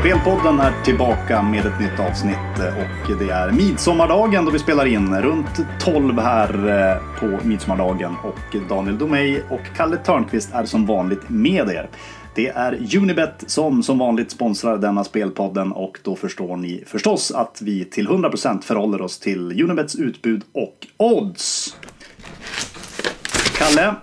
Spelpodden är tillbaka med ett nytt avsnitt och det är midsommardagen då vi spelar in. Runt 12 här eh, på midsommardagen och Daniel Domeij och Kalle Törnqvist är som vanligt med er. Det är Unibet som som vanligt sponsrar denna spelpodden och då förstår ni förstås att vi till 100% förhåller oss till Unibets utbud och odds. Kalle,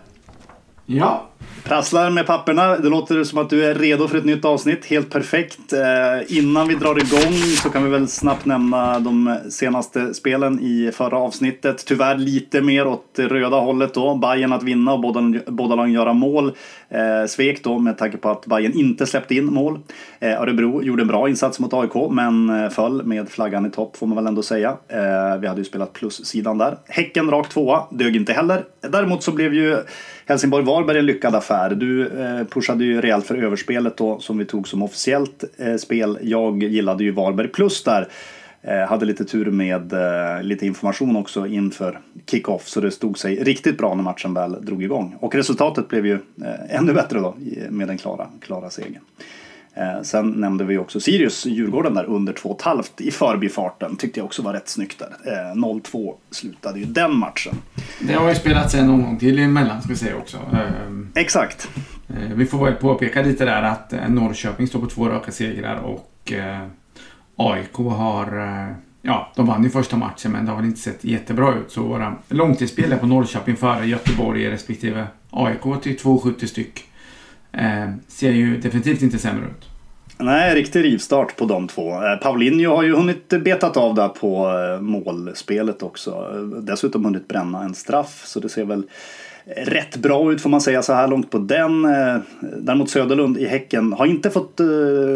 Ja, Prasslar med papperna. Det låter som att du är redo för ett nytt avsnitt. Helt perfekt. Eh, innan vi drar igång så kan vi väl snabbt nämna de senaste spelen i förra avsnittet. Tyvärr lite mer åt det röda hållet då. Bayern att vinna och båda, båda lagen göra mål. Eh, svek då med tanke på att Bayern inte släppte in mål. Eh, Örebro gjorde en bra insats mot AIK men eh, föll med flaggan i topp får man väl ändå säga. Eh, vi hade ju spelat plussidan där. Häcken rakt tvåa, dög inte heller. Däremot så blev ju Helsingborg-Varberg en lyckad affär. Du eh, pushade ju rejält för överspelet då som vi tog som officiellt eh, spel. Jag gillade ju Varberg plus där. Eh, hade lite tur med eh, lite information också inför kick-off så det stod sig riktigt bra när matchen väl drog igång. Och resultatet blev ju eh, ännu bättre då med den klara, klara segern. Sen nämnde vi också Sirius, Djurgården där under 2,5 i förbifarten. Tyckte jag också var rätt snyggt där. Eh, 0-2 slutade ju den matchen. det har ju spelats en omgång till emellan ska vi säga också. Exakt. Vi får väl påpeka lite där att Norrköping står på två raka segrar och AIK har... Eh, ja, de vann ju första matchen men det har väl inte sett jättebra ut. Så våra långtidsspelare på Norrköping före Göteborg respektive AIK till 2,70 styck. Eh, Ser ju definitivt inte sämre ut. Nej, riktig rivstart på de två. Eh, Paulinho har ju hunnit betat av där på eh, målspelet också. Dessutom hunnit bränna en straff, så det ser väl rätt bra ut får man säga så här långt på den. Eh, däremot Söderlund i Häcken har inte fått eh,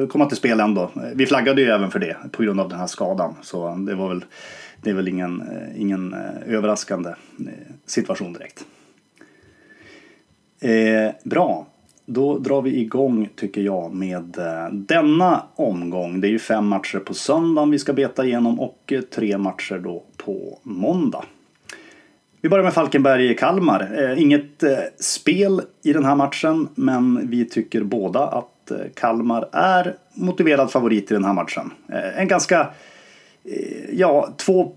komma till spel ändå. Vi flaggade ju även för det på grund av den här skadan, så det var väl det är väl ingen, eh, ingen överraskande situation direkt. Eh, bra. Då drar vi igång tycker jag med denna omgång. Det är ju fem matcher på söndagen vi ska beta igenom och tre matcher då på måndag. Vi börjar med Falkenberg i Kalmar. Eh, inget eh, spel i den här matchen men vi tycker båda att eh, Kalmar är motiverad favorit i den här matchen. En ganska, ja, två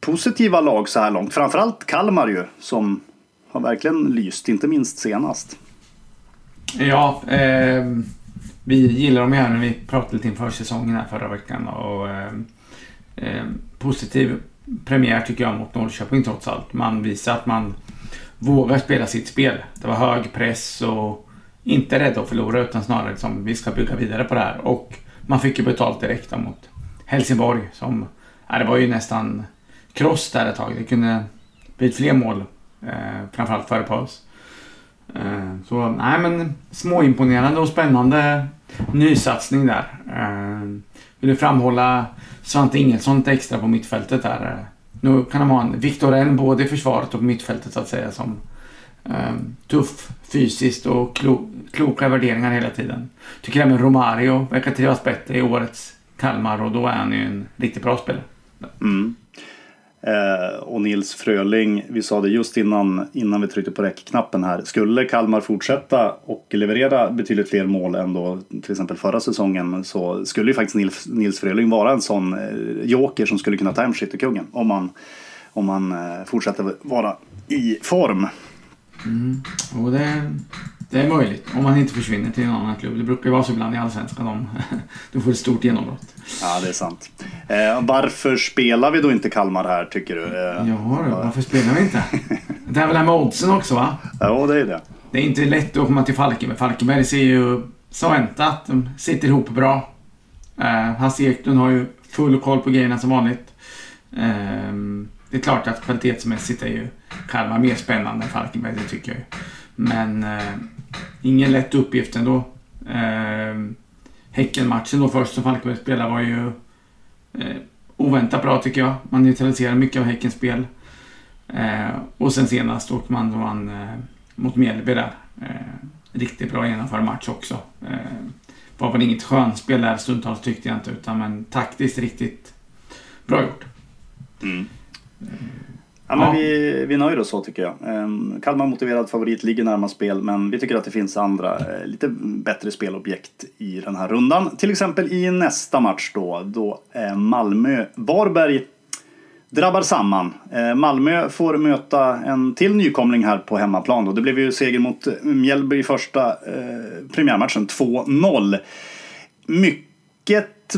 positiva lag så här långt. Framförallt Kalmar ju som har verkligen lyst, inte minst senast. Ja, eh, vi gillar dem ju här när vi pratade lite inför säsongen här förra veckan. Och, eh, positiv premiär tycker jag mot Norrköping trots allt. Man visar att man vågar spela sitt spel. Det var hög press och inte rädda att förlora utan snarare liksom, vi ska bygga vidare på det här. Och man fick ju betalt direkt mot Helsingborg som, ja, det var ju nästan kross där ett tag. Det kunde blivit fler mål, eh, framförallt före paus. Eh, Så nej men småimponerande och spännande nysatsning där. Eh, vill du framhålla Svante Ingelsson lite extra på mittfältet där. Nu kan han ha en Viktor Elm både i försvaret och på mittfältet så att säga som eh, tuff fysiskt och klo, kloka värderingar hela tiden. Tycker även Romario verkar trivas bättre i årets Kalmar och då är han ju en riktigt bra spelare. Mm. Eh, och Nils Fröling, vi sa det just innan, innan vi tryckte på räckknappen här. Skulle Kalmar fortsätta och leverera betydligt fler mål än då till exempel förra säsongen så skulle ju faktiskt Nils, Nils Fröling vara en sån eh, joker som skulle kunna ta hem skyttekungen om man, om man eh, fortsätter vara i form. Mm. Och det, det är möjligt om man inte försvinner till en annan klubb. Det brukar ju vara så ibland i Allsvenskan. De, du får ett stort genombrott. Ja, det är sant. Eh, varför spelar vi då inte Kalmar här tycker du? Eh, Ja varför spelar vi inte? Det är väl det här med oddsen också va? ja, det är det. Det är inte lätt att komma till Falkenberg. Falkenberg ser ju så väntat. De sitter ihop bra. Uh, Hasse Eklund har ju full koll på grejerna som vanligt. Ehm, det är klart att kvalitetsmässigt är ju Kalmar mer spännande än Falkenberg, det tycker jag ju. Men eh, ingen lätt uppgift ändå. Uh, Häckenmatchen då först som Falkenberg spelade var ju eh, oväntat bra tycker jag. Man neutraliserar mycket av Häckens spel. Eh, och sen senast åkte man då man eh, mot Mjällby där. Eh, riktigt bra genomförd match också. Eh, var väl inget skönspel där stundtals tyckte jag inte utan men taktiskt riktigt bra gjort. Mm. Ja, men vi, vi nöjer oss så tycker jag. Ehm, Kalmar motiverad favorit, ligger närmast spel, men vi tycker att det finns andra eh, lite bättre spelobjekt i den här rundan. Till exempel i nästa match då, då Malmö-Varberg drabbar samman. Eh, Malmö får möta en till nykomling här på hemmaplan. Då. Det blev ju seger mot Mjällby i första eh, premiärmatchen, 2-0. Mycket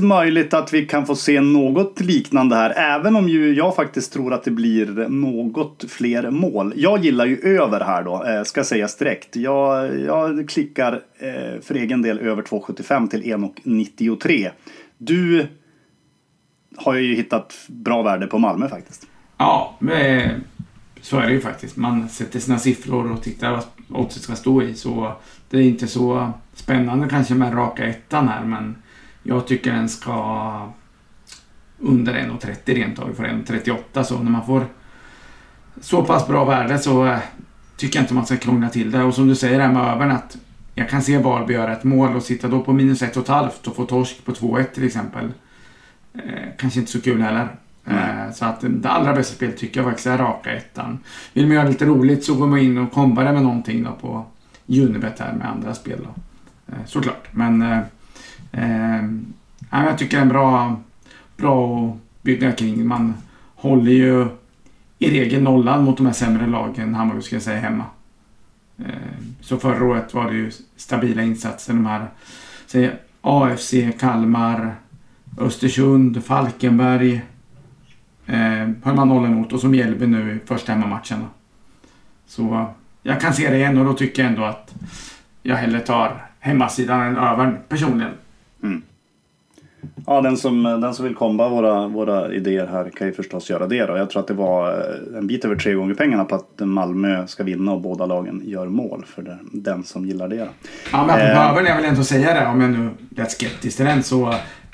möjligt att vi kan få se något liknande här, även om ju jag faktiskt tror att det blir något fler mål. Jag gillar ju över här då, eh, ska sägas direkt. Jag, jag klickar eh, för egen del över 2,75 till 1,93. Du har ju hittat bra värde på Malmö faktiskt. Ja, så är det ju faktiskt. Man sätter sina siffror och tittar vad oddset ska stå i. Så det är inte så spännande kanske med raka ettan här, men jag tycker den ska under 1,30 rent av. Vi får 1,38 så när man får så pass bra värde så eh, tycker jag inte man ska krångla till det. Och som du säger här med övern att jag kan se Varby göra ett mål och sitta då på minus 1,5 och få torsk på 2-1 till exempel. Eh, kanske inte så kul heller. Mm. Så att det allra bästa spelet tycker jag faktiskt är raka ettan. Vill man göra det lite roligt så går man in och kombar det med någonting då på Unibet här med andra spel då. Eh, såklart. Men eh, jag tycker det är en bra, bra att bygga kring. Man håller ju i regel nollan mot de här sämre lagen, Hammarby ska jag säga, hemma. Eh, så förra året var det ju stabila insatser. De här säg, AFC, Kalmar, Östersund, Falkenberg eh, höll man nollan mot och som Mjällby nu i första hemmamatchen. Så jag kan se det igen och då tycker jag ändå att jag hellre tar hemmasidan än övern personligen. Mm. Ja, den som, den som vill komma våra, våra idéer här kan ju förstås göra det då. Jag tror att det var eh, en bit över tre gånger pengarna på att Malmö ska vinna och båda lagen gör mål för det, den som gillar det. Ja, men eh, jag väl ändå säga det, om jag nu lät skeptisk till den, så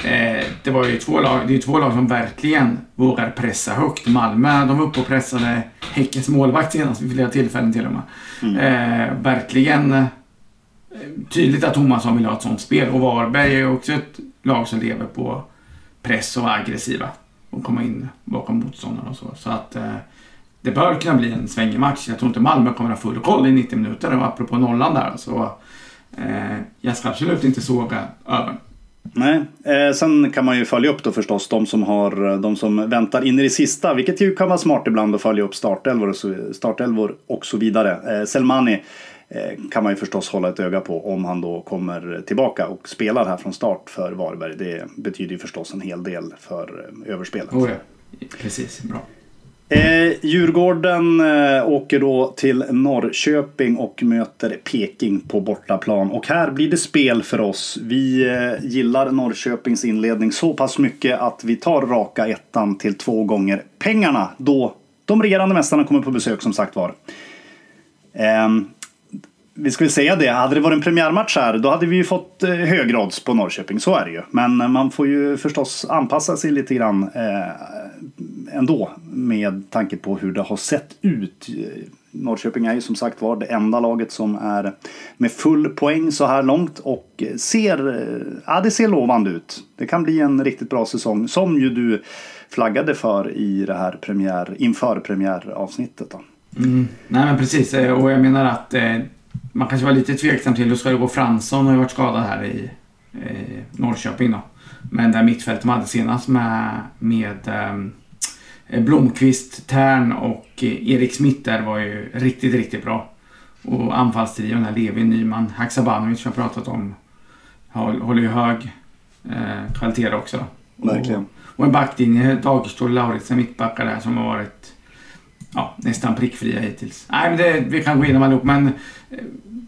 eh, det var ju två lag, det är två lag som verkligen vågar pressa högt. Malmö, de var uppe och pressade Häckens målvakt senast vid flera tillfällen till och med. Mm. Eh, verkligen tydligt att Tomasson vill ha ett sånt spel och Varberg är också ett lag som lever på press och aggressiva och komma in bakom motståndarna och så. Så att eh, det bör kunna bli en svängig match. Jag tror inte Malmö kommer att ha full koll i 90 minuter och apropå nollan där så eh, jag ska absolut inte såga över. Nej, eh, sen kan man ju följa upp då förstås de som, har, eh, de som väntar in i det sista, vilket ju kan vara smart ibland att följa upp startelvor och så, startelvor och så vidare. Eh, Selmani kan man ju förstås hålla ett öga på om han då kommer tillbaka och spelar här från start för Varberg. Det betyder ju förstås en hel del för eh, överspelet. Oh ja. Precis, bra. Eh, Djurgården eh, åker då till Norrköping och möter Peking på bortaplan. Och här blir det spel för oss. Vi eh, gillar Norrköpings inledning så pass mycket att vi tar raka ettan till två gånger pengarna då de regerande mästarna kommer på besök som sagt var. Vi ska väl säga det, hade det varit en premiärmatch här då hade vi ju fått hög högre odds på Norrköping, så är det ju. Men eh, man får ju förstås anpassa sig lite grann eh, ändå med tanke på hur det har sett ut. Norrköping är ju som sagt var det enda laget som är med full poäng så här långt och ser, eh, ja, det ser lovande ut. Det kan bli en riktigt bra säsong som ju du flaggade för i det här premiär, inför premiäravsnittet. Då. Mm. Nej men precis och jag menar att eh, man kanske var lite tveksam till hur ska det gå. Fransson har ju varit skadad här i eh, Norrköping då. Men det mittfältet de hade senast med, med eh, Blomqvist, Tern och eh, Erik Smith där var ju riktigt, riktigt bra. Och anfallstrion här, Levi, Nyman, Haksabanovic har pratat om. Håller ju hög eh, kvalitet också. Verkligen. Och, och en backlinje, Dagerstål, Lauritsen, mittbackar där som har varit ja, nästan prickfria hittills. Nej, men det, vi kan gå igenom allihop, men eh,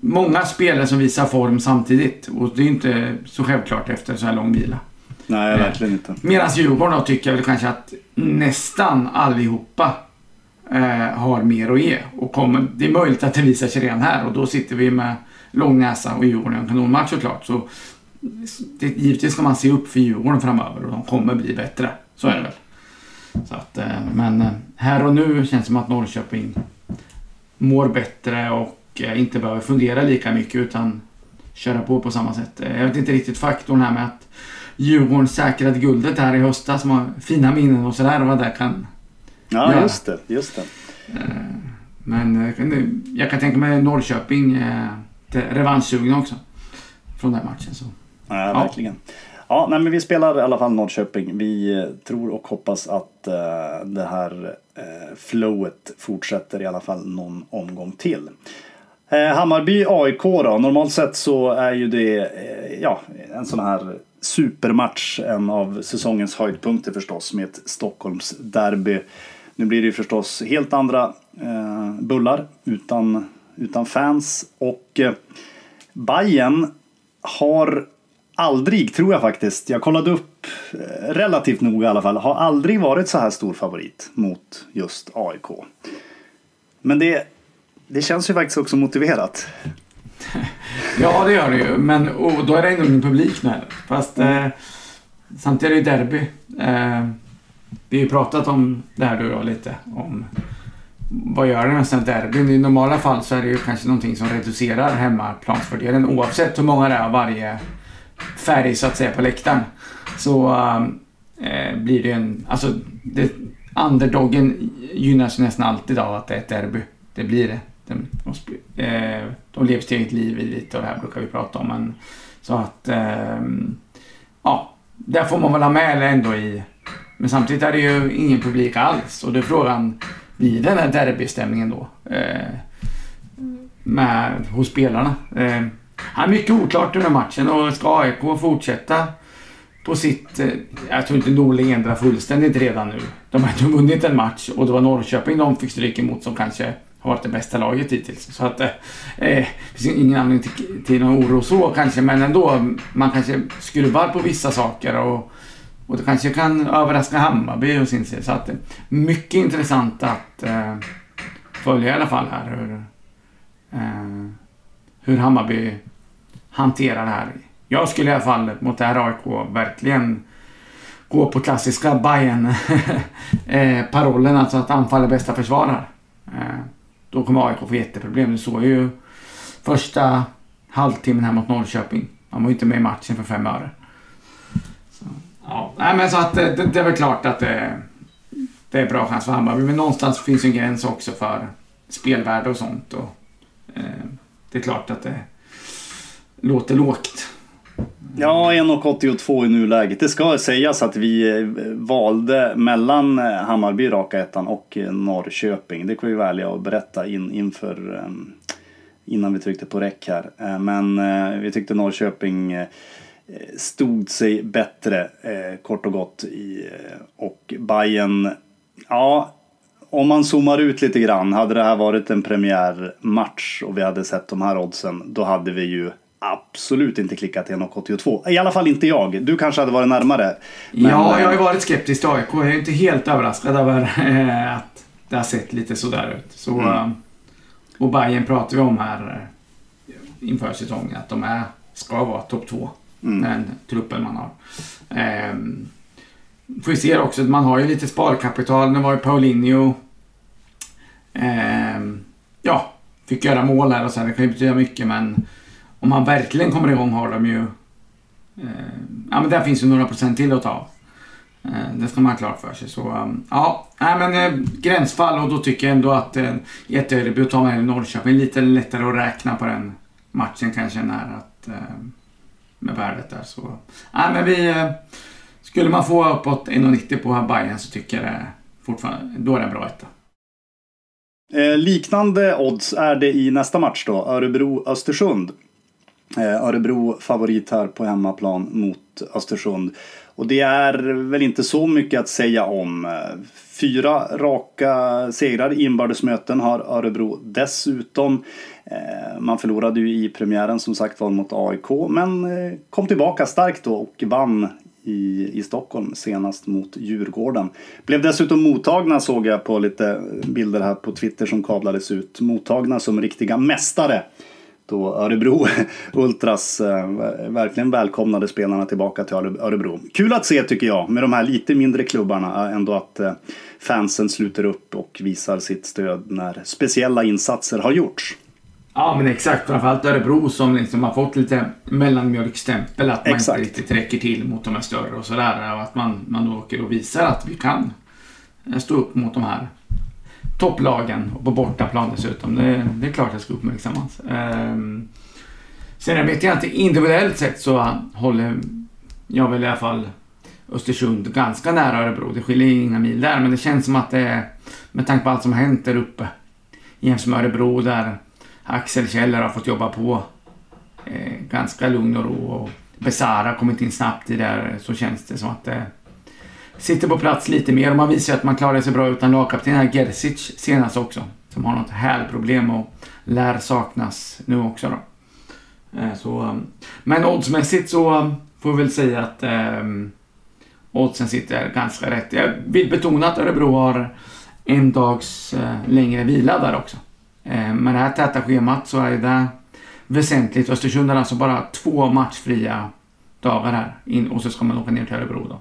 många spelare som visar form samtidigt. Och det är inte så självklart efter så här lång vila. Nej, verkligen inte. Medan Djurgården då tycker jag väl kanske att nästan allihopa eh, har mer att ge. Och kommer, det är möjligt att det visar sig redan här och då sitter vi med lång näsa och Djurgården en kanonmatch såklart. Så det, givetvis ska man se upp för Djurgården framöver och de kommer bli bättre. Så är det väl. Så att, eh, men eh, här och nu känns det som att Norrköping mår bättre och eh, inte behöver fundera lika mycket utan köra på på samma sätt. Jag vet inte riktigt faktorn här med att Djurgården säkrade guldet här i höstas som har fina minnen och sådär. Vad det kan Ja, ja. just det. Just det. Men jag kan tänka mig Norrköping revanschsugna också. Från den matchen. Så. Ja, verkligen. Ja, nej, men vi spelar i alla fall Norrköping. Vi eh, tror och hoppas att uh, det här uh, flowet fortsätter i alla fall någon omgång till. Uh, Hammarby AIK då. Normalt sett så är ju det ja, en sån här supermatch. En av säsongens höjdpunkter förstås med ett Stockholmsderby. Nu blir det ju förstås helt andra bullar utan, utan fans. Och eh, Bayern har aldrig, tror jag faktiskt, jag kollade upp eh, relativt noga i alla fall, har aldrig varit så här stor favorit mot just AIK. Men det, det känns ju faktiskt också motiverat. ja, det gör det ju. Men och då är det ändå ingen publik nu. Fast mm. eh, samtidigt är det derby. Eh, vi har ju pratat om det här du och lite. Om vad gör det med ett derby? I normala fall så är det ju kanske någonting som reducerar hemmaplansfördelen oavsett hur många det är av varje färg så att säga på läktaren. Så äh, blir det en... Alltså, det, underdogen gynnas nästan alltid av att det är ett derby. Det blir det. De, de, eh, de lever sitt eget liv i lite och det här brukar vi prata om. Men, så att... Äh, ja, där får man väl ha med ändå i... Men samtidigt är det ju ingen publik alls och då är frågan, blir den här derbystämningen då? Eh, med, hos spelarna? Eh, Ja, mycket oklart under matchen och ska AIK fortsätta på sitt... Eh, jag tror inte Norling ändrar fullständigt redan nu. De har inte vunnit en match och det var Norrköping de fick stryk emot som kanske har varit det bästa laget hittills. Så att eh, eh det finns ingen anledning till, till någon oro så kanske, men ändå. Man kanske skruvar på vissa saker och, och det kanske kan överraska Hammarby och sin sida. Så att eh, mycket intressant att eh, följa i alla fall här hur, eh, hur Hammarby hantera det här. Jag skulle i alla fall mot det här AIK verkligen gå på klassiska bayern eh, parollen alltså att anfall är bästa försvarar. Eh, då kommer AIK få jätteproblem. Du såg ju första halvtimmen här mot Norrköping. Han var ju inte med i matchen för fem öre. Så, ja, nej, men så att eh, det, det är väl klart att det, det är bra chans för Hammarby. Men någonstans finns en gräns också för spelvärde och sånt. Och, eh, det är klart att det låter lågt. Ja, 1,82 i nuläget. Det ska sägas att vi eh, valde mellan eh, Hammarby raka ettan och eh, Norrköping. Det kan vi välja att berätta in, inför ehm, innan vi tryckte på räck här. Men vi tyckte Norrköping stod sig bättre kort och gott. Och Bayern, ja, om man zoomar ut lite grann. Hade det här varit en premiärmatch och vi hade sett de här oddsen, då hade vi ju absolut inte klickat till 1,82. I alla fall inte jag. Du kanske hade varit närmare. Men... Ja, jag har ju varit skeptisk till AIK. Jag är inte helt överraskad över äh, att det har sett lite sådär ut. Så, mm. Äh, och Bayern pratar vi om här äh, inför säsongen. Att de är, ska vara topp två. Mm. Den truppen man har. Ähm, får vi se också att man har ju lite sparkapital. Nu var ju Paulinho ähm, ja, fick göra mål här och så. Det kan ju betyda mycket men om han verkligen kommer igång har de ju... Eh, ja men där finns ju några procent till att ta eh, Det ska man ha klart för sig. Så um, ja, nej, men eh, gränsfall och då tycker jag ändå att eh, i ett Öreby tar man Norrköping lite lättare att räkna på den matchen kanske när att eh, med värdet där. Så nej, men vi... Eh, skulle man få uppåt 1,90 på Bayern så tycker jag det fortfarande, då är det en bra etta. Eh, liknande odds är det i nästa match då, Örebro-Östersund. Eh, Örebro favorit här på hemmaplan mot Östersund. Och det är väl inte så mycket att säga om. Fyra raka segrar i inbördesmöten har Örebro dessutom. Eh, man förlorade ju i premiären som sagt var mot AIK men eh, kom tillbaka starkt då och vann i, i Stockholm senast mot Djurgården. Blev dessutom mottagna såg jag på lite bilder här på Twitter som kablades ut. Mottagna som riktiga mästare då Örebro Ultras eh, verkligen välkomnade spelarna tillbaka till Örebro. Kul att se tycker jag med de här lite mindre klubbarna eh, ändå att eh, fansen sluter upp och visar sitt stöd när speciella insatser har gjorts. Ja men exakt, framförallt Örebro som liksom har fått lite mellanmjölkstämpel att man exakt. inte riktigt räcker till mot de här större och sådär. Och att man, man åker och visar att vi kan stå upp mot de här topplagen och på bortaplan dessutom. Det, det är klart det ska uppmärksammas. Um, sen vet jag inte, individuellt sett så håller jag väl i alla fall Östersund ganska nära Örebro. Det skiljer inga mil där, men det känns som att det är, med tanke på allt som har hänt där uppe, jämfört med Örebro där Axel Kjeller har fått jobba på eh, ganska lugn och ro och Besara har kommit in snabbt i där så känns det som att det sitter på plats lite mer och man visar att man klarar sig bra utan lagkapten Gersic senast också. Som har något hälproblem och lär saknas nu också då. Eh, så, eh, men oddsmässigt så eh, får vi väl säga att eh, oddsen sitter ganska rätt. Jag vill betona att Örebro har en dags eh, längre vila där också. Eh, med det här täta schemat så är det väsentligt. Östersund har alltså bara två matchfria dagar här in, och så ska man åka ner till Örebro då.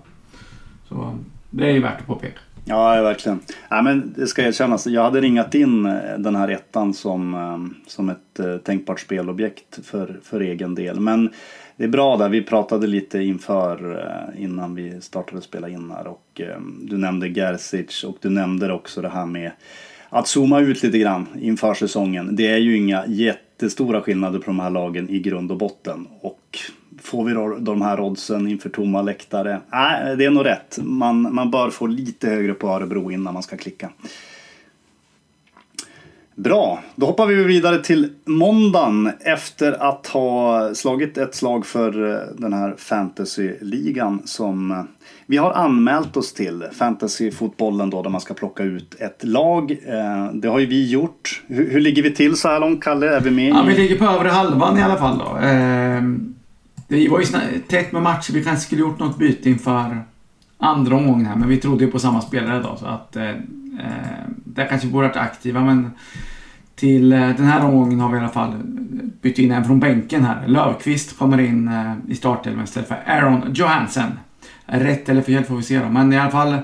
Så det är ju värt att påpeka. Ja, verkligen. Ja, men det ska erkännas, jag hade ringat in eh, den här ettan som, ehm, som ett eh, tänkbart spelobjekt för, för egen del. Men det är bra där. Vi pratade lite inför eh, innan vi startade spela in här och ehm, du nämnde Gersic och du nämnde också det här med att zooma ut lite grann inför säsongen. Det är ju inga jättestora skillnader på de här lagen i grund och botten och får vi då de här oddsen inför tomma läktare? Nej, det är nog rätt. Man, man bör få lite högre på Örebro innan man ska klicka. Bra, då hoppar vi vidare till måndagen efter att ha slagit ett slag för eh, den här fantasyligan som eh, vi har anmält oss till. Fantasyfotbollen då där man ska plocka ut ett lag. Eh, det har ju vi gjort. Hur, hur ligger vi till så här långt Kalle? Är vi med? Ja, vi ligger på övre halvan i alla fall då. Det var ju tätt med matcher. Vi kanske skulle gjort något byte inför andra omgången här men vi trodde ju på samma spelare då så att Eh, eh där kanske vi borde varit aktiva men till eh, den här omgången har vi i alla fall bytt in en från bänken här. Lövqvist kommer in eh, i startelvan istället för Aaron Johansen. Rätt eller fel får vi se då. Men i alla fall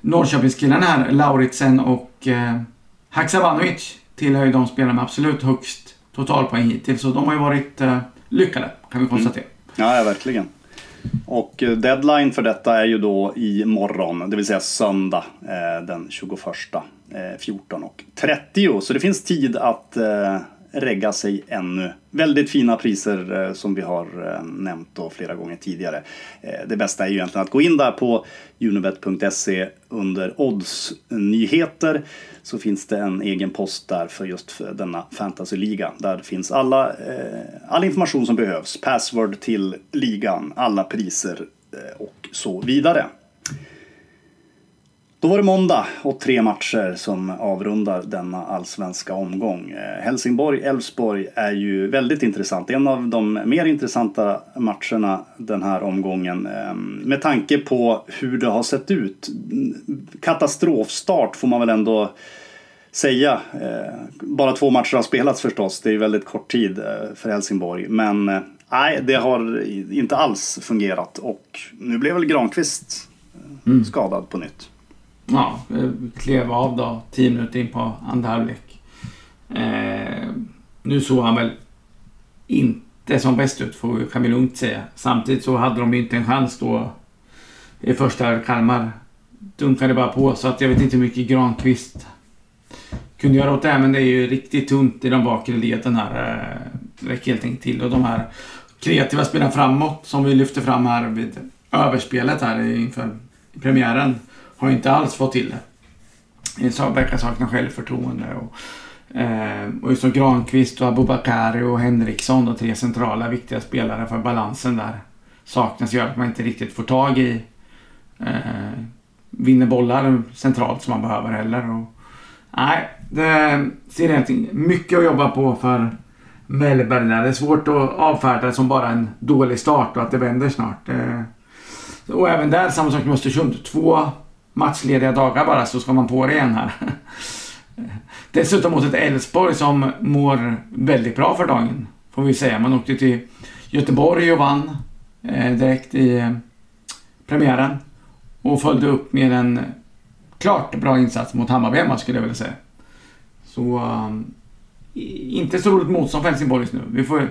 Norrköpingskillarna här, Lauritsen och eh, Haksabanovic tillhör ju de spelarna med absolut högst totalpoäng hittills. Så de har ju varit eh, lyckade kan vi konstatera. Mm. Ja, ja, verkligen. Och eh, deadline för detta är ju då i morgon, det vill säga söndag eh, den 21, 14 eh, och 30. Så det finns tid att regga sig ännu. Väldigt fina priser eh, som vi har eh, nämnt då flera gånger tidigare. Eh, det bästa är ju egentligen att gå in där på unibet.se under oddsnyheter så finns det en egen post där för just för denna fantasyliga. Där finns alla, eh, all information som behövs. Password till ligan, alla priser eh, och så vidare. Då var det måndag och tre matcher som avrundar denna allsvenska omgång. Eh, Helsingborg-Elfsborg är ju väldigt intressant. En av de mer intressanta matcherna den här omgången. Eh, med tanke på hur det har sett ut. Katastrofstart får man väl ändå säga. Eh, bara två matcher har spelats förstås. Det är väldigt kort tid för Helsingborg. Men nej, det har inte alls fungerat. Och nu blev väl Granqvist mm. skadad på nytt ja, eh, klev av då tio minuter in på andra halvlek. Eh, nu såg han väl inte som bäst ut, får, kan vi lugnt säga. Samtidigt så hade de inte en chans då i första Kalmar dunkade bara på så att jag vet inte hur mycket Granqvist kunde göra åt det här men det är ju riktigt tunt i de bakre leden här. Eh, det räcker helt enkelt till och de här kreativa spelarna framåt som vi lyfter fram här vid överspelet här inför premiären har inte alls fått till det. verkar sakna självförtroende. Och, eh, och just som Granqvist och Abubakari och Henriksson, de tre centrala viktiga spelare för balansen där saknas gör att man inte riktigt får tag i eh, vinner bollar centralt som man behöver heller. Och, nej, det ser egentligen mycket att jobba på för Mellberg där. Det är svårt att avfärda det som bara en dålig start och att det vänder snart. Eh, och även där, samma sak med Östersund. Två matchlediga dagar bara så ska man på det igen här. Dessutom mot ett Elfsborg som mår väldigt bra för dagen. Får vi säga. Man åkte till Göteborg och vann eh, direkt i eh, premiären. Och följde upp med en klart bra insats mot Hammarby hemma skulle jag vilja säga. Så um, inte så roligt motstånd för Helsingborg just nu. Vi får,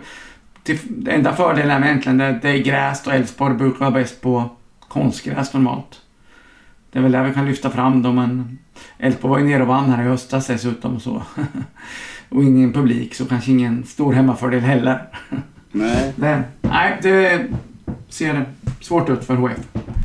till, det enda fördelen är egentligen det, det är gräs och Elfsborg brukar vara bäst på konstgräs normalt det är väl där vi kan lyfta fram dem, men Elfsborg var ju nere och vann här i höstas dessutom så. och ingen publik, så kanske ingen stor hemmafördel heller. Nej. Det, nej, det ser svårt ut för HF.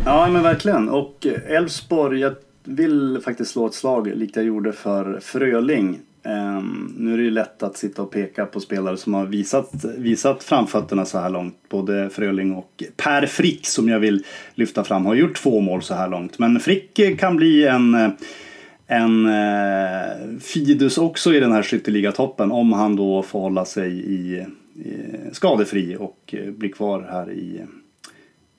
Ja, men verkligen. Och Elfsborg, jag vill faktiskt slå ett slag likt jag gjorde för Fröling. Um, nu är det ju lätt att sitta och peka på spelare som har visat, visat framfötterna så här långt. Både Fröling och Per Frick som jag vill lyfta fram har gjort två mål så här långt. Men Frick eh, kan bli en, eh, en uh, Fidus också i den här skytteligatoppen om han då får hålla sig i, i skadefri och uh, blir kvar här i,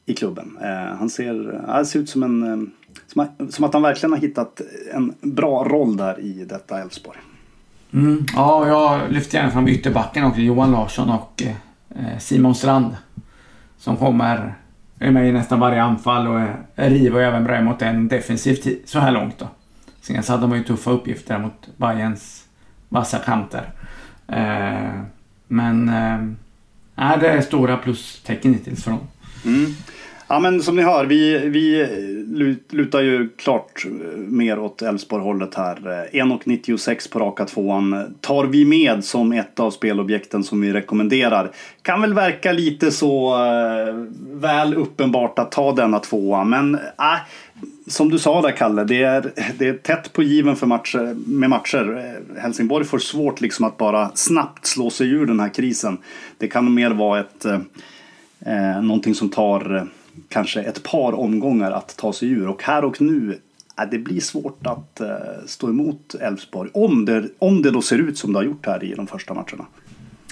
i klubben. Uh, han ser, han ser ut som en som, som att han verkligen har hittat en bra roll där i detta Elfsborg. Mm. Ja, jag lyfter gärna fram ytterbacken också. Johan Larsson och eh, Simon Strand. Som kommer, är med i nästan varje anfall och eh, är, är och även bra mot en defensivt så här långt då. Sen så hade de ju tuffa uppgifter mot Bayerns vassa kanter. Eh, men eh, det är stora plustecken hittills för dem. Mm. Ja men som ni hör, vi, vi lutar ju klart eh, mer åt Elfsborg-hållet här. Eh, 1,96 på raka tvåan tar vi med som ett av spelobjekten som vi rekommenderar. Kan väl verka lite så eh, väl uppenbart att ta denna tvåa, men äh, som du sa där Kalle, det är, det är tätt på given för matcher, med matcher. Helsingborg får svårt liksom att bara snabbt slå sig ur den här krisen. Det kan mer vara ett, eh, någonting som tar kanske ett par omgångar att ta sig ur. Och här och nu, äh, det blir svårt att äh, stå emot Elfsborg. Om det, om det då ser ut som det har gjort här i de första matcherna.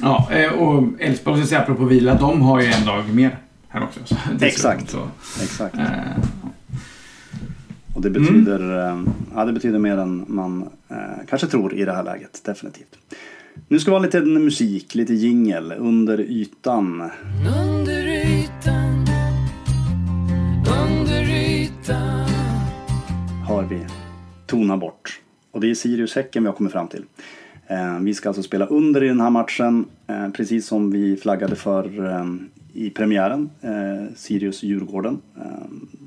Ja, eh, och Elfsborg, ska säga apropå vila, de har ju en dag mer här också. Så Exakt. Så, Exakt. Äh, och det betyder, mm. ja, det betyder mer än man eh, kanske tror i det här läget, definitivt. Nu ska vi ha lite musik, lite jingel under ytan. Under ytan tona bort. Och det är Sirius-Häcken vi har kommit fram till. Eh, vi ska alltså spela under i den här matchen, eh, precis som vi flaggade för eh, i premiären, Sirius-Djurgården.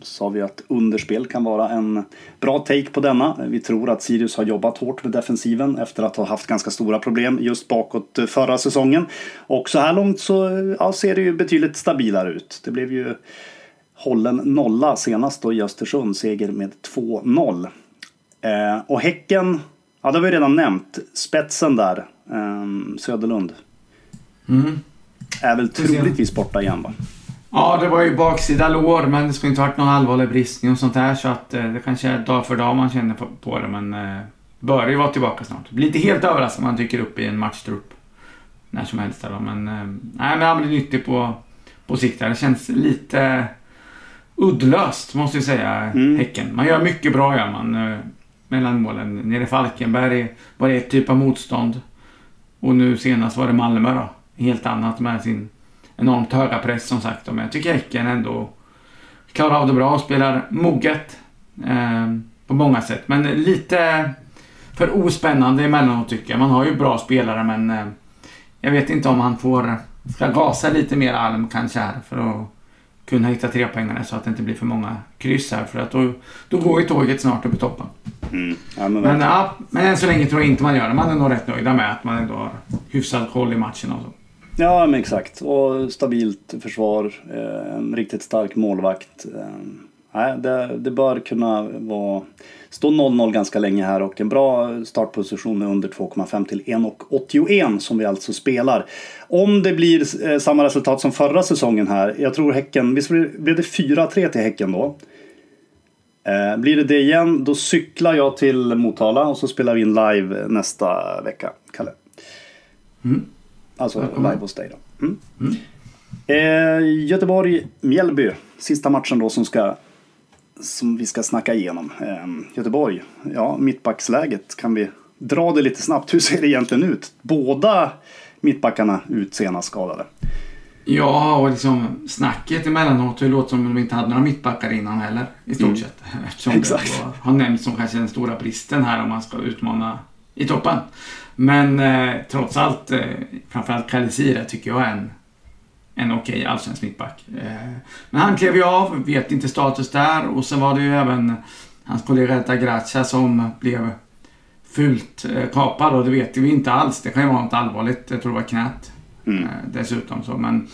Sa vi att underspel kan vara en bra take på denna. Vi tror att Sirius har jobbat hårt med defensiven efter att ha haft ganska stora problem just bakåt förra säsongen. Och så här långt så ja, ser det ju betydligt stabilare ut. Det blev ju hållen nolla senast då i Östersund, seger med 2-0. Eh, och Häcken, ja det har vi redan nämnt, spetsen där, eh, Söderlund. Mm. Är väl troligtvis borta igen va? Ja, det var ju baksida lår, men det skulle inte varit någon allvarlig bristning och sånt där. Så att eh, det kanske är dag för dag man känner på, på det, men eh, bör ju vara tillbaka snart. Blir inte helt överraskad om han dyker upp i en matchtrupp. När som helst. Då. Men, eh, nej, men han blir nyttig på, på sikt. Det känns lite uddlöst, måste jag säga, mm. Häcken. Man gör mycket bra, gör man mellanmålen. Nere i Falkenberg var det ett typ av motstånd. Och nu senast var det Malmö då. Helt annat med sin enormt höga press som sagt. Men jag tycker Häcken ändå klarar av det bra och spelar moget. Eh, på många sätt. Men lite för ospännande emellanåt tycker jag. Man har ju bra spelare men eh, jag vet inte om han får ska gasa lite mer Alm kanske här för att kunna hitta tre poängarna så att det inte blir för många kryss här. För att då, då går ju tåget snart upp i toppen. Mm. Ja, men, men, ja, men än så länge tror jag inte man gör det. Man är nog rätt nöjda med att man ändå har hyfsad koll i matchen och så. Ja, men exakt. Och stabilt försvar. Eh, en riktigt stark målvakt. Nej, det, det bör kunna vara Står 0-0 ganska länge här och en bra startposition med under 2,5 till 1,81 som vi alltså spelar. Om det blir eh, samma resultat som förra säsongen här, jag tror Häcken, visst blev det 4-3 till Häcken då? Eh, blir det det igen, då cyklar jag till Motala och så spelar vi in live nästa vecka, Kalle. Mm. Alltså live hos dig då. Mm. Mm. Eh, Göteborg-Mjällby, sista matchen då som ska som vi ska snacka igenom. Ehm, Göteborg, ja mittbacksläget kan vi dra det lite snabbt. Hur ser det egentligen ut? Båda mittbackarna ut senast skadade. Ja, och liksom snacket emellanåt det låter som om de inte hade några mittbackar innan heller. I stort mm. sett. Eftersom Exakt. det har nämnts som kanske den stora bristen här om man ska utmana i toppen. Men eh, trots allt, eh, framförallt Kalisira tycker jag är en en okej okay allsvensk mittback. Eh, men han klev ju av, vet inte status där och sen var det ju även hans kollega Eta Gracia som blev fult eh, kapad och det vet vi inte alls. Det kan ju vara något allvarligt. Jag tror det var knät mm. eh, dessutom. Så. Men,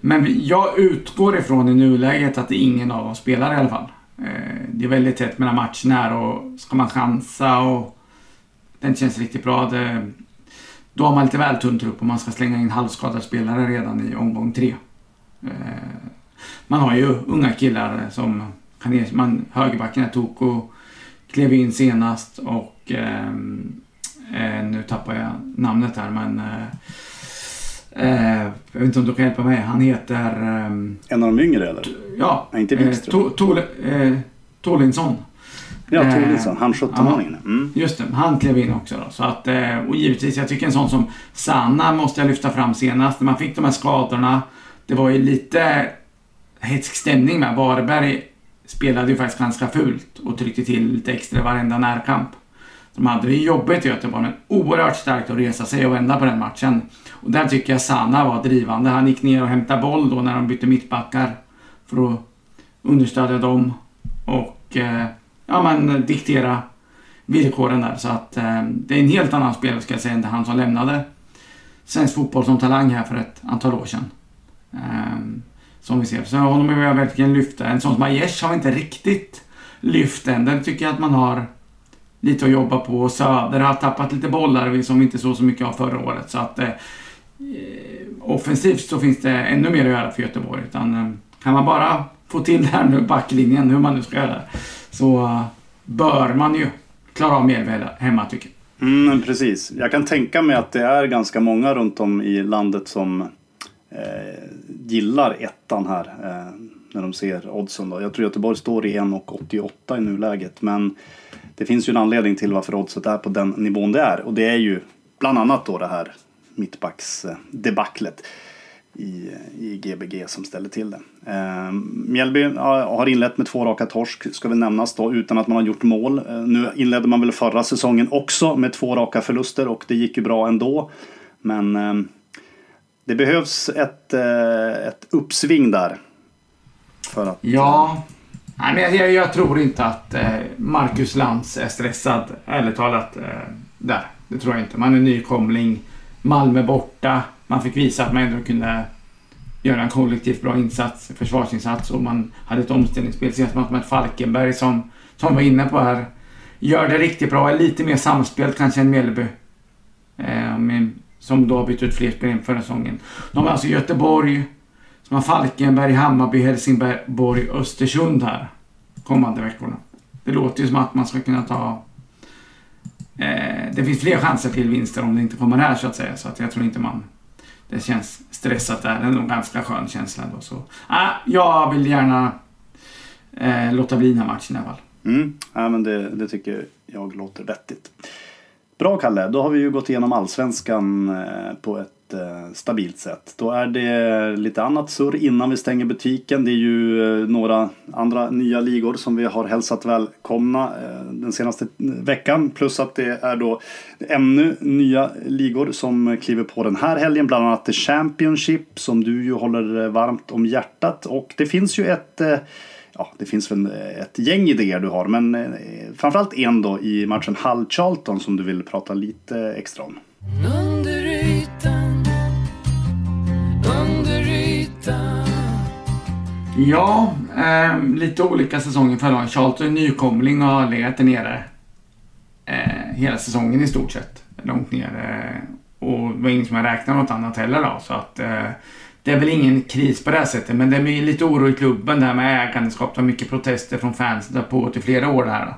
men jag utgår ifrån i nuläget att ingen av dem spelar i alla fall. Det är väldigt tätt mellan matcherna och ska man chansa och den känns riktigt bra. Det, då har man lite väl tunn trupp och man ska slänga in halvskadade spelare redan i omgång tre. Eh, man har ju unga killar som kan man, högerbacken är Toko klev in senast och eh, eh, nu tappar jag namnet här men eh, eh jag vet inte om du kan hjälpa mig. Han heter... Eh, en av de yngre eller? Ja. Nej, inte Wikström. Eh, to, Tolinsson. Ja, Tolinsson. Han 17-åringen. Mm. Just det, han klev in också då. Så att, och givetvis, jag tycker en sån som Sanna måste jag lyfta fram senast. När man fick de här skadorna. Det var ju lite hetsk stämning med. Varberg spelade ju faktiskt ganska fult och tryckte till lite extra varenda närkamp. De hade det jobbigt i Göteborg, men oerhört starkt att resa sig och vända på den matchen. Och där tycker jag Sanna var drivande. Han gick ner och hämtade boll då när de bytte mittbackar för att understödja dem och eh, ja, men eh, diktera villkoren där. Så att eh, det är en helt annan spelare ska jag säga än han som lämnade svensk fotboll som talang här för ett antal år sedan. Eh, som vi ser. Så honom vill jag verkligen lyfta. En sån som Aiesh har vi inte riktigt lyft än. Den tycker jag att man har lite att jobba på. Söder har tappat lite bollar som vi inte såg så mycket av förra året. Så att eh, offensivt så finns det ännu mer att göra för Göteborg. Utan, eh, kan man bara få till det här nu, backlinjen, hur man nu ska göra så eh, bör man ju klara av mer hemma tycker jag. Mm, precis. Jag kan tänka mig att det är ganska många runt om i landet som eh, gillar ettan här eh, när de ser oddsen. Då. Jag tror Göteborg står i 1,88 i nuläget men det finns ju en anledning till varför oddset är på den nivån det är och det är ju bland annat då det här mittbacksdebaclet i, i Gbg som ställer till det. Eh, Mjällby har inlett med två raka torsk, ska väl nämnas då, utan att man har gjort mål. Eh, nu inledde man väl förra säsongen också med två raka förluster och det gick ju bra ändå. Men eh, det behövs ett, eh, ett uppsving där. För att, ja, Nej, men jag, jag, tror inte att eh, Marcus Lantz är stressad, ärligt talat. Eh, där. Det tror jag inte. Man är nykomling. Malmö borta. Man fick visa att man ändå kunde göra en kollektivt bra insats, försvarsinsats och man hade ett omställningsspel. Senast man med Falkenberg som, som var inne på här. Gör det riktigt bra, är lite mer samspelt kanske än Mjällby. Eh, med som då har bytt ut fler spelare förra säsongen. De har alltså Göteborg, som har Falkenberg, Hammarby, Helsingborg, Östersund här kommande veckorna. Det låter ju som att man ska kunna ta... Eh, det finns fler chanser till vinster om det inte kommer här så att säga. Så att jag tror inte man... Det känns stressat där. Det är nog ganska skön känsla då. Så, ah, jag vill gärna eh, låta bli den här matchen i alla fall. Mm. Ja, men det, det tycker jag låter vettigt. Bra Kalle, då har vi ju gått igenom allsvenskan eh, på ett Eh, stabilt sätt. Då är det lite annat surr innan vi stänger butiken. Det är ju eh, några andra nya ligor som vi har hälsat välkomna eh, den senaste veckan. Plus att det är då ännu nya ligor som kliver på den här helgen. Bland annat The Championship som du ju håller varmt om hjärtat. Och det finns ju ett ja, det finns väl ett gäng idéer du har, men framförallt en då i matchen Hull-Charlton som du vill prata lite extra om. Mm. Ja, eh, lite olika säsonger för laget. Charlton är nykomling och har legat där nere eh, hela säsongen i stort sett. Långt nere. Eh, och det var ingen som har räknat något annat heller då. Så att eh, det är väl ingen kris på det här sättet, men det är lite oro i klubben där med ägandeskap. Det har mycket protester från fans. Det har pågått i flera år det här.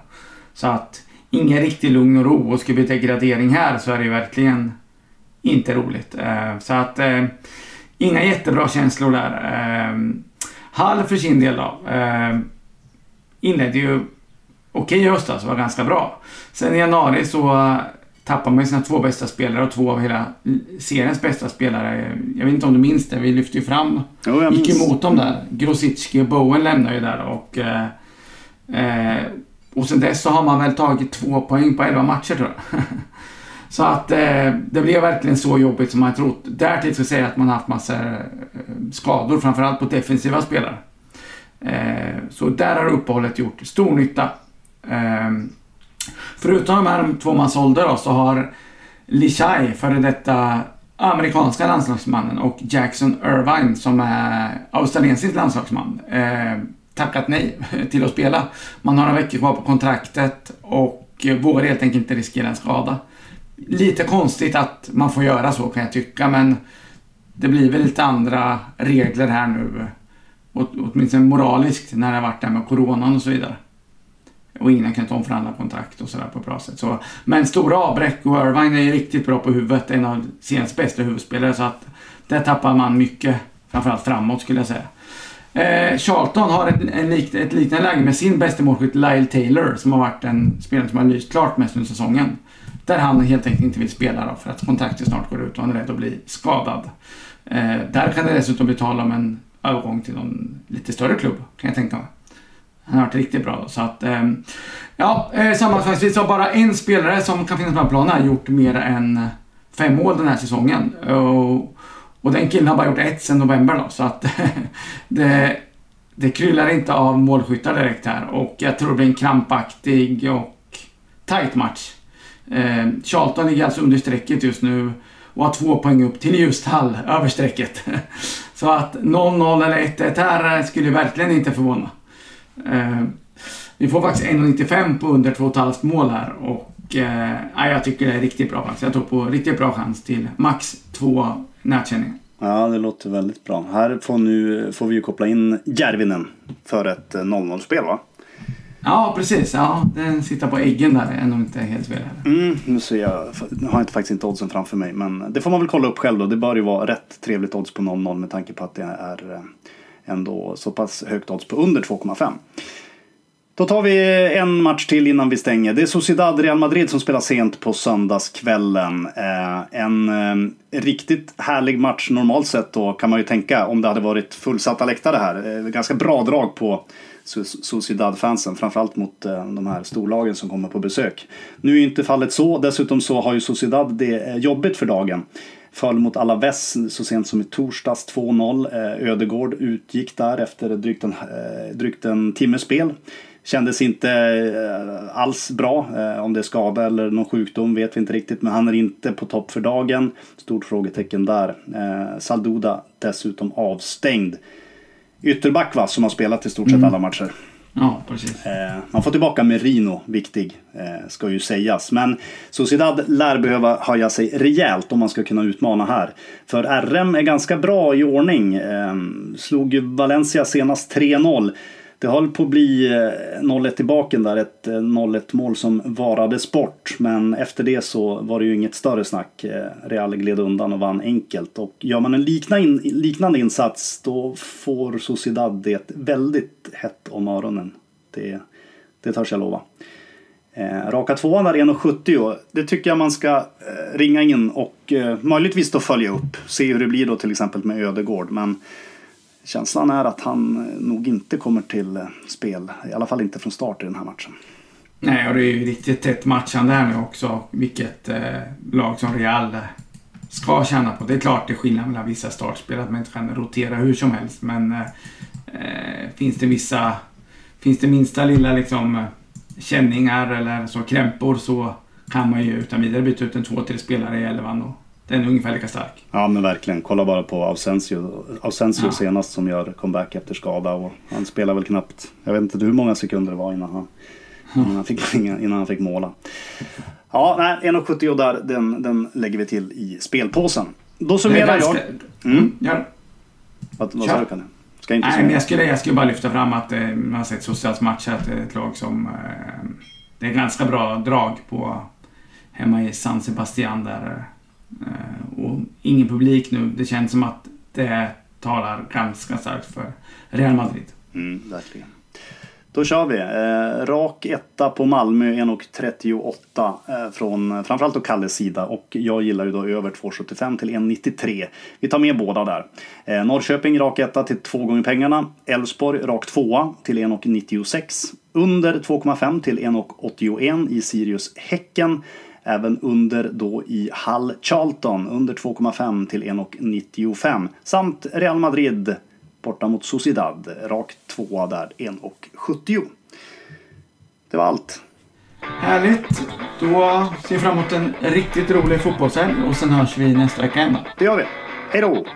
Så att ingen riktig lugn och ro. Och ska vi ta gradering här så är det ju verkligen inte roligt. Eh, så att eh, inga jättebra känslor där. Eh, Eh, Hall för sin del då. Inledde ju okej okay i höstas, var ganska bra. Sen i januari så tappar man sina två bästa spelare och två av hela seriens bästa spelare. Jag vet inte om du minns det, vi lyfte ju fram, jo, gick emot dem där. Grosicki och Bowen lämnar ju där och... Eh, eh, och sen dess så har man väl tagit två poäng på elva matcher tror jag. så att eh, det blev verkligen så jobbigt som man trott. Därtill ska jag säga att man haft massor eh, skador, framförallt på defensiva spelare. Eh, så där har uppehållet gjort stor nytta. Ehm, förutom de här två man sålde då, så har Lishai, före detta amerikanska landslagsmannen och Jackson Irvine som är australiensisk landslagsman eh, tackat nej till att spela. Man har några veckor kvar på kontraktet och vågar helt enkelt inte riskera en skada. Lite konstigt att man får göra så kan jag tycka men det blir väl lite andra regler här nu. Åtminstone moraliskt när det har varit det här med coronan och så vidare. Och ingen kan ta omförhandla kontrakt och sådär på ett bra sätt. Så, men stora avbräck och Irvine är riktigt bra på huvudet. En av seriens bästa huvudspelare. Så att där tappar man mycket. Framförallt framåt skulle jag säga. Eh, Charlton har en, en lik, ett liknande läge med sin bästa målskytt Lyle Taylor som har varit en spelare som har lyst klart mest under säsongen. Där han helt enkelt inte vill spela då, för att kontraktet snart går ut och han är rädd att bli skadad. Eh, där kan det dessutom bli tal om en övergång till någon lite större klubb, kan jag tänka mig. Han har varit riktigt bra. Då, så att, eh, ja, eh, sammanfattningsvis har bara en spelare som kan finnas på planen gjort mer än fem mål den här säsongen. Och, och den killen har bara gjort ett sen november då, så att det, det kryllar inte av målskyttar direkt här. Och jag tror det blir en krampaktig och tight match. Eh, Charlton ligger alltså under strecket just nu och har två poäng upp till Ljusthall över strecket. Så att 0-0 eller 1-1 här eh, skulle verkligen inte förvåna. Eh, vi får faktiskt 1,95 på under 2,5 mål här och eh, jag tycker det är riktigt bra faktiskt. Jag tror på riktigt bra chans till max två nätkänningar. Ja, det låter väldigt bra. Här får, nu, får vi ju koppla in Järvinen för ett eh, 0-0-spel va? Ja, precis. Ja, den sitter på äggen där är nog inte helt fel Mm, nu ser jag, nu har jag faktiskt inte oddsen framför mig. Men det får man väl kolla upp själv då. Det bör ju vara rätt trevligt odds på 0-0 med tanke på att det är eh, ändå så pass högt odds på under 2,5. Då tar vi en match till innan vi stänger. Det är Sociedad Real Madrid som spelar sent på söndagskvällen. Eh, en eh, riktigt härlig match normalt sett då kan man ju tänka om det hade varit fullsatta läktare här. Eh, ganska bra drag på Sociedad-fansen, framförallt mot eh, de här storlagen som kommer på besök. Nu är inte fallet så, dessutom så har ju Sociedad det eh, jobbigt för dagen. Föll mot Alaves så sent som i torsdags 2-0. Eh, Ödegård utgick där efter drygt en, eh, drygt en timmes spel. Kändes inte alls bra. Om det är skada eller någon sjukdom vet vi inte riktigt. Men han är inte på topp för dagen. Stort frågetecken där. Salduda dessutom avstängd ytterback va, som har spelat i stort sett mm. alla matcher. Ja, precis. Eh, man får tillbaka Merino, viktig, eh, ska ju sägas. Men Sociedad lär behöva höja sig rejält om man ska kunna utmana här. För RM är ganska bra i ordning. Eh, slog ju Valencia senast 3-0. Det höll på att bli eh, 0-1 i baken där, ett eh, 0-1 mål som varades bort. Men efter det så var det ju inget större snack. Eh, Real gled undan och vann enkelt. Och gör man en liknande insats då får Sociedad det väldigt hett om öronen. Det, det törs jag lova. raka tvåan där 1,70. Det tycker jag man ska ringa in och möjligtvis då följa upp. Se hur det blir då till exempel med Ödegård. Men Känslan är att han eh, nog inte kommer till eh, spel, i alla fall inte från start i den här matchen. Nej, och det är ju riktigt tätt matchande här nu också, vilket eh, lag som Real eh, ska känna på. Det är klart det är skillnad mellan vissa startspel, att man inte kan rotera hur som helst, men eh finns det vissa, finns det minsta lilla liksom känningar eller så krämpor så kan man ju utan vidare byta ut en två, tre spelare i elvan och den är ungefär lika stark. Ja men verkligen. Kolla bara på Ausensio, Ausensio ja. senast som gör comeback efter skada. Och han spelar väl knappt, jag vet inte hur många sekunder det var innan han, innan han, fick, innan han fick måla. Ja, nej, 1,70 där, den, den lägger vi till i spelpåsen. Då summerar jag. Mm. Ja. Vad, vad sa du Kalle? Ska inte Nej, men jag skulle, jag skulle bara lyfta fram att eh, man har sett Socials matcher, att det är ett lag som... Eh, det är ganska bra drag på hemma i San Sebastian där Eh, Eh, och ingen publik nu. Det känns som att det talar ganska starkt för Real Madrid. Mm, verkligen. Då kör vi. Eh, rak etta på Malmö 1,38 eh, från framförallt då Kalles sida och jag gillar ju då över 2,75 till 1,93. Vi tar med båda där. Eh, Norrköping rak etta till två gånger pengarna. Elfsborg rak tvåa till 1,96. Under 2,5 till 1,81 i Sirius Häcken. Även under då i Hall Charlton under 2,5 till 1,95. Samt Real Madrid borta mot Sociedad. Rakt tvåa där 1,70. Det var allt. Härligt. Då ser vi fram emot en riktigt rolig fotbollshelg och sen hörs vi nästa vecka igen. Det gör vi. Hej då!